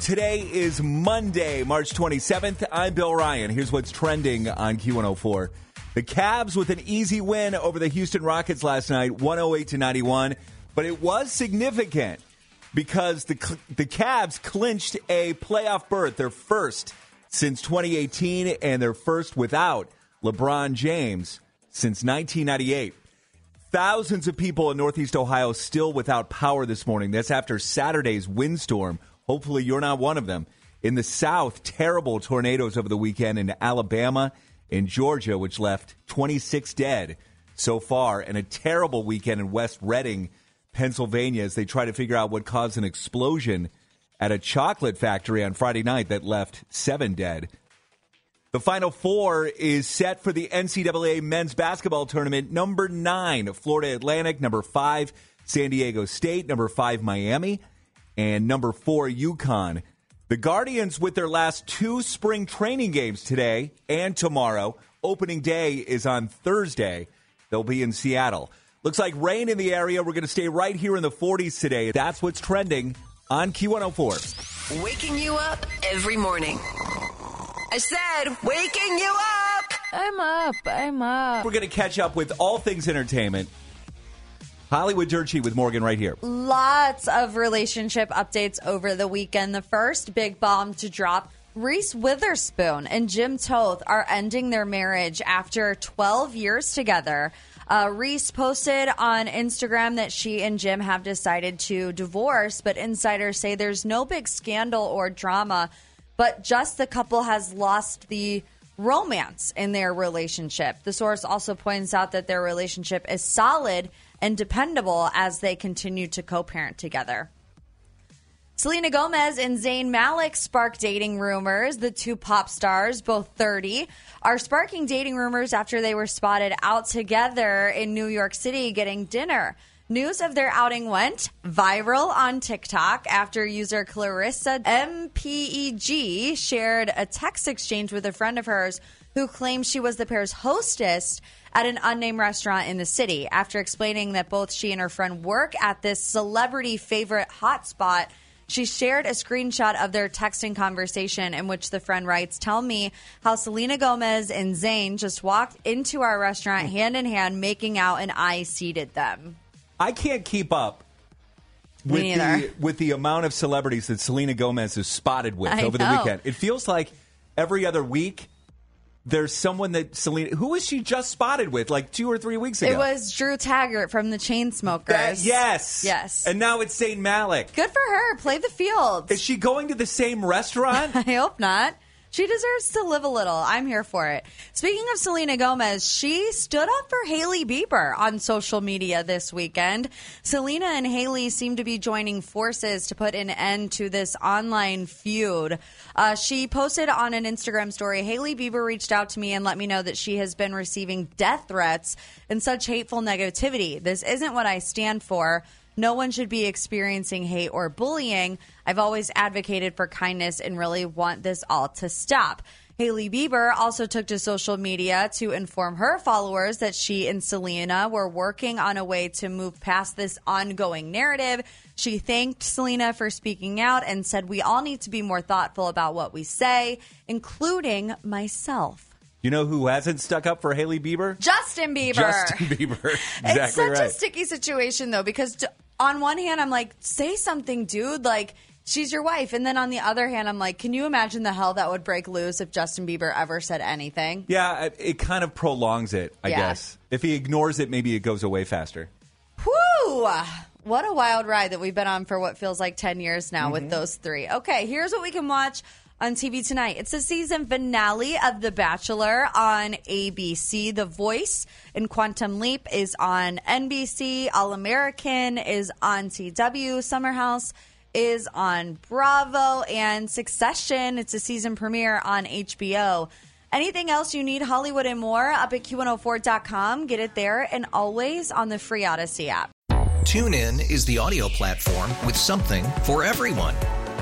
Today is Monday, March 27th. I'm Bill Ryan. Here's what's trending on Q104. The Cavs with an easy win over the Houston Rockets last night, 108 to 91, but it was significant because the the Cavs clinched a playoff berth, their first since 2018 and their first without LeBron James since 1998. Thousands of people in Northeast Ohio still without power this morning. That's after Saturday's windstorm. Hopefully, you're not one of them. In the South, terrible tornadoes over the weekend in Alabama and Georgia, which left 26 dead so far, and a terrible weekend in West Reading, Pennsylvania, as they try to figure out what caused an explosion at a chocolate factory on Friday night that left seven dead. The Final Four is set for the NCAA men's basketball tournament. Number nine, Florida Atlantic. Number five, San Diego State. Number five, Miami. And number four, UConn. The Guardians, with their last two spring training games today and tomorrow, opening day is on Thursday. They'll be in Seattle. Looks like rain in the area. We're going to stay right here in the 40s today. That's what's trending on Q104. Waking you up every morning. I said, waking you up. I'm up. I'm up. We're going to catch up with all things entertainment. Hollywood Dirt Sheet with Morgan right here. Lots of relationship updates over the weekend. The first big bomb to drop Reese Witherspoon and Jim Toth are ending their marriage after 12 years together. Uh, Reese posted on Instagram that she and Jim have decided to divorce, but insiders say there's no big scandal or drama, but just the couple has lost the romance in their relationship. The source also points out that their relationship is solid and dependable as they continue to co parent together. Selena Gomez and Zayn Malik spark dating rumors. The two pop stars, both 30, are sparking dating rumors after they were spotted out together in New York City getting dinner. News of their outing went viral on TikTok after user Clarissa MPEG shared a text exchange with a friend of hers who claimed she was the pair's hostess at an unnamed restaurant in the city. After explaining that both she and her friend work at this celebrity favorite hotspot, she shared a screenshot of their texting conversation in which the friend writes, Tell me how Selena Gomez and Zayn just walked into our restaurant hand in hand, making out, and I seated them. I can't keep up with the with the amount of celebrities that Selena Gomez is spotted with I over the weekend. It feels like every other week there's someone that Selena who was she just spotted with like two or three weeks ago. It was Drew Taggart from the Chainsmokers. That- yes, Yes. and now it's Zayn Malik. Good for her. Play the field. Is she going to the same restaurant? I hope not. She deserves to live a little. I'm here for it. Speaking of Selena Gomez, she stood up for Hailey Bieber on social media this weekend. Selena and Hailey seem to be joining forces to put an end to this online feud. Uh, she posted on an Instagram story Hailey Bieber reached out to me and let me know that she has been receiving death threats and such hateful negativity. This isn't what I stand for. No one should be experiencing hate or bullying. I've always advocated for kindness and really want this all to stop. Hailey Bieber also took to social media to inform her followers that she and Selena were working on a way to move past this ongoing narrative. She thanked Selena for speaking out and said, We all need to be more thoughtful about what we say, including myself. you know who hasn't stuck up for Hailey Bieber? Justin Bieber. Justin Bieber. exactly it's such right. a sticky situation though because on one hand I'm like say something dude like she's your wife and then on the other hand I'm like can you imagine the hell that would break loose if Justin Bieber ever said anything yeah, it, it kind of prolongs it. I Yeah. guess if he ignores it, maybe it goes away faster. Whew! What a wild ride that we've been on for what feels like 10 years now Mm-hmm. with those three. Okay, here's what we can watch on TV tonight. It's the season finale of The Bachelor on ABC. The Voice and Quantum Leap is on NBC. All American is on CW. Summer House is on Bravo, and Succession, it's a season premiere on HBO. Anything else you need, Hollywood and more, up at Q104.com. Get it there and always on the free Audacy app. TuneIn is the audio platform with something for everyone.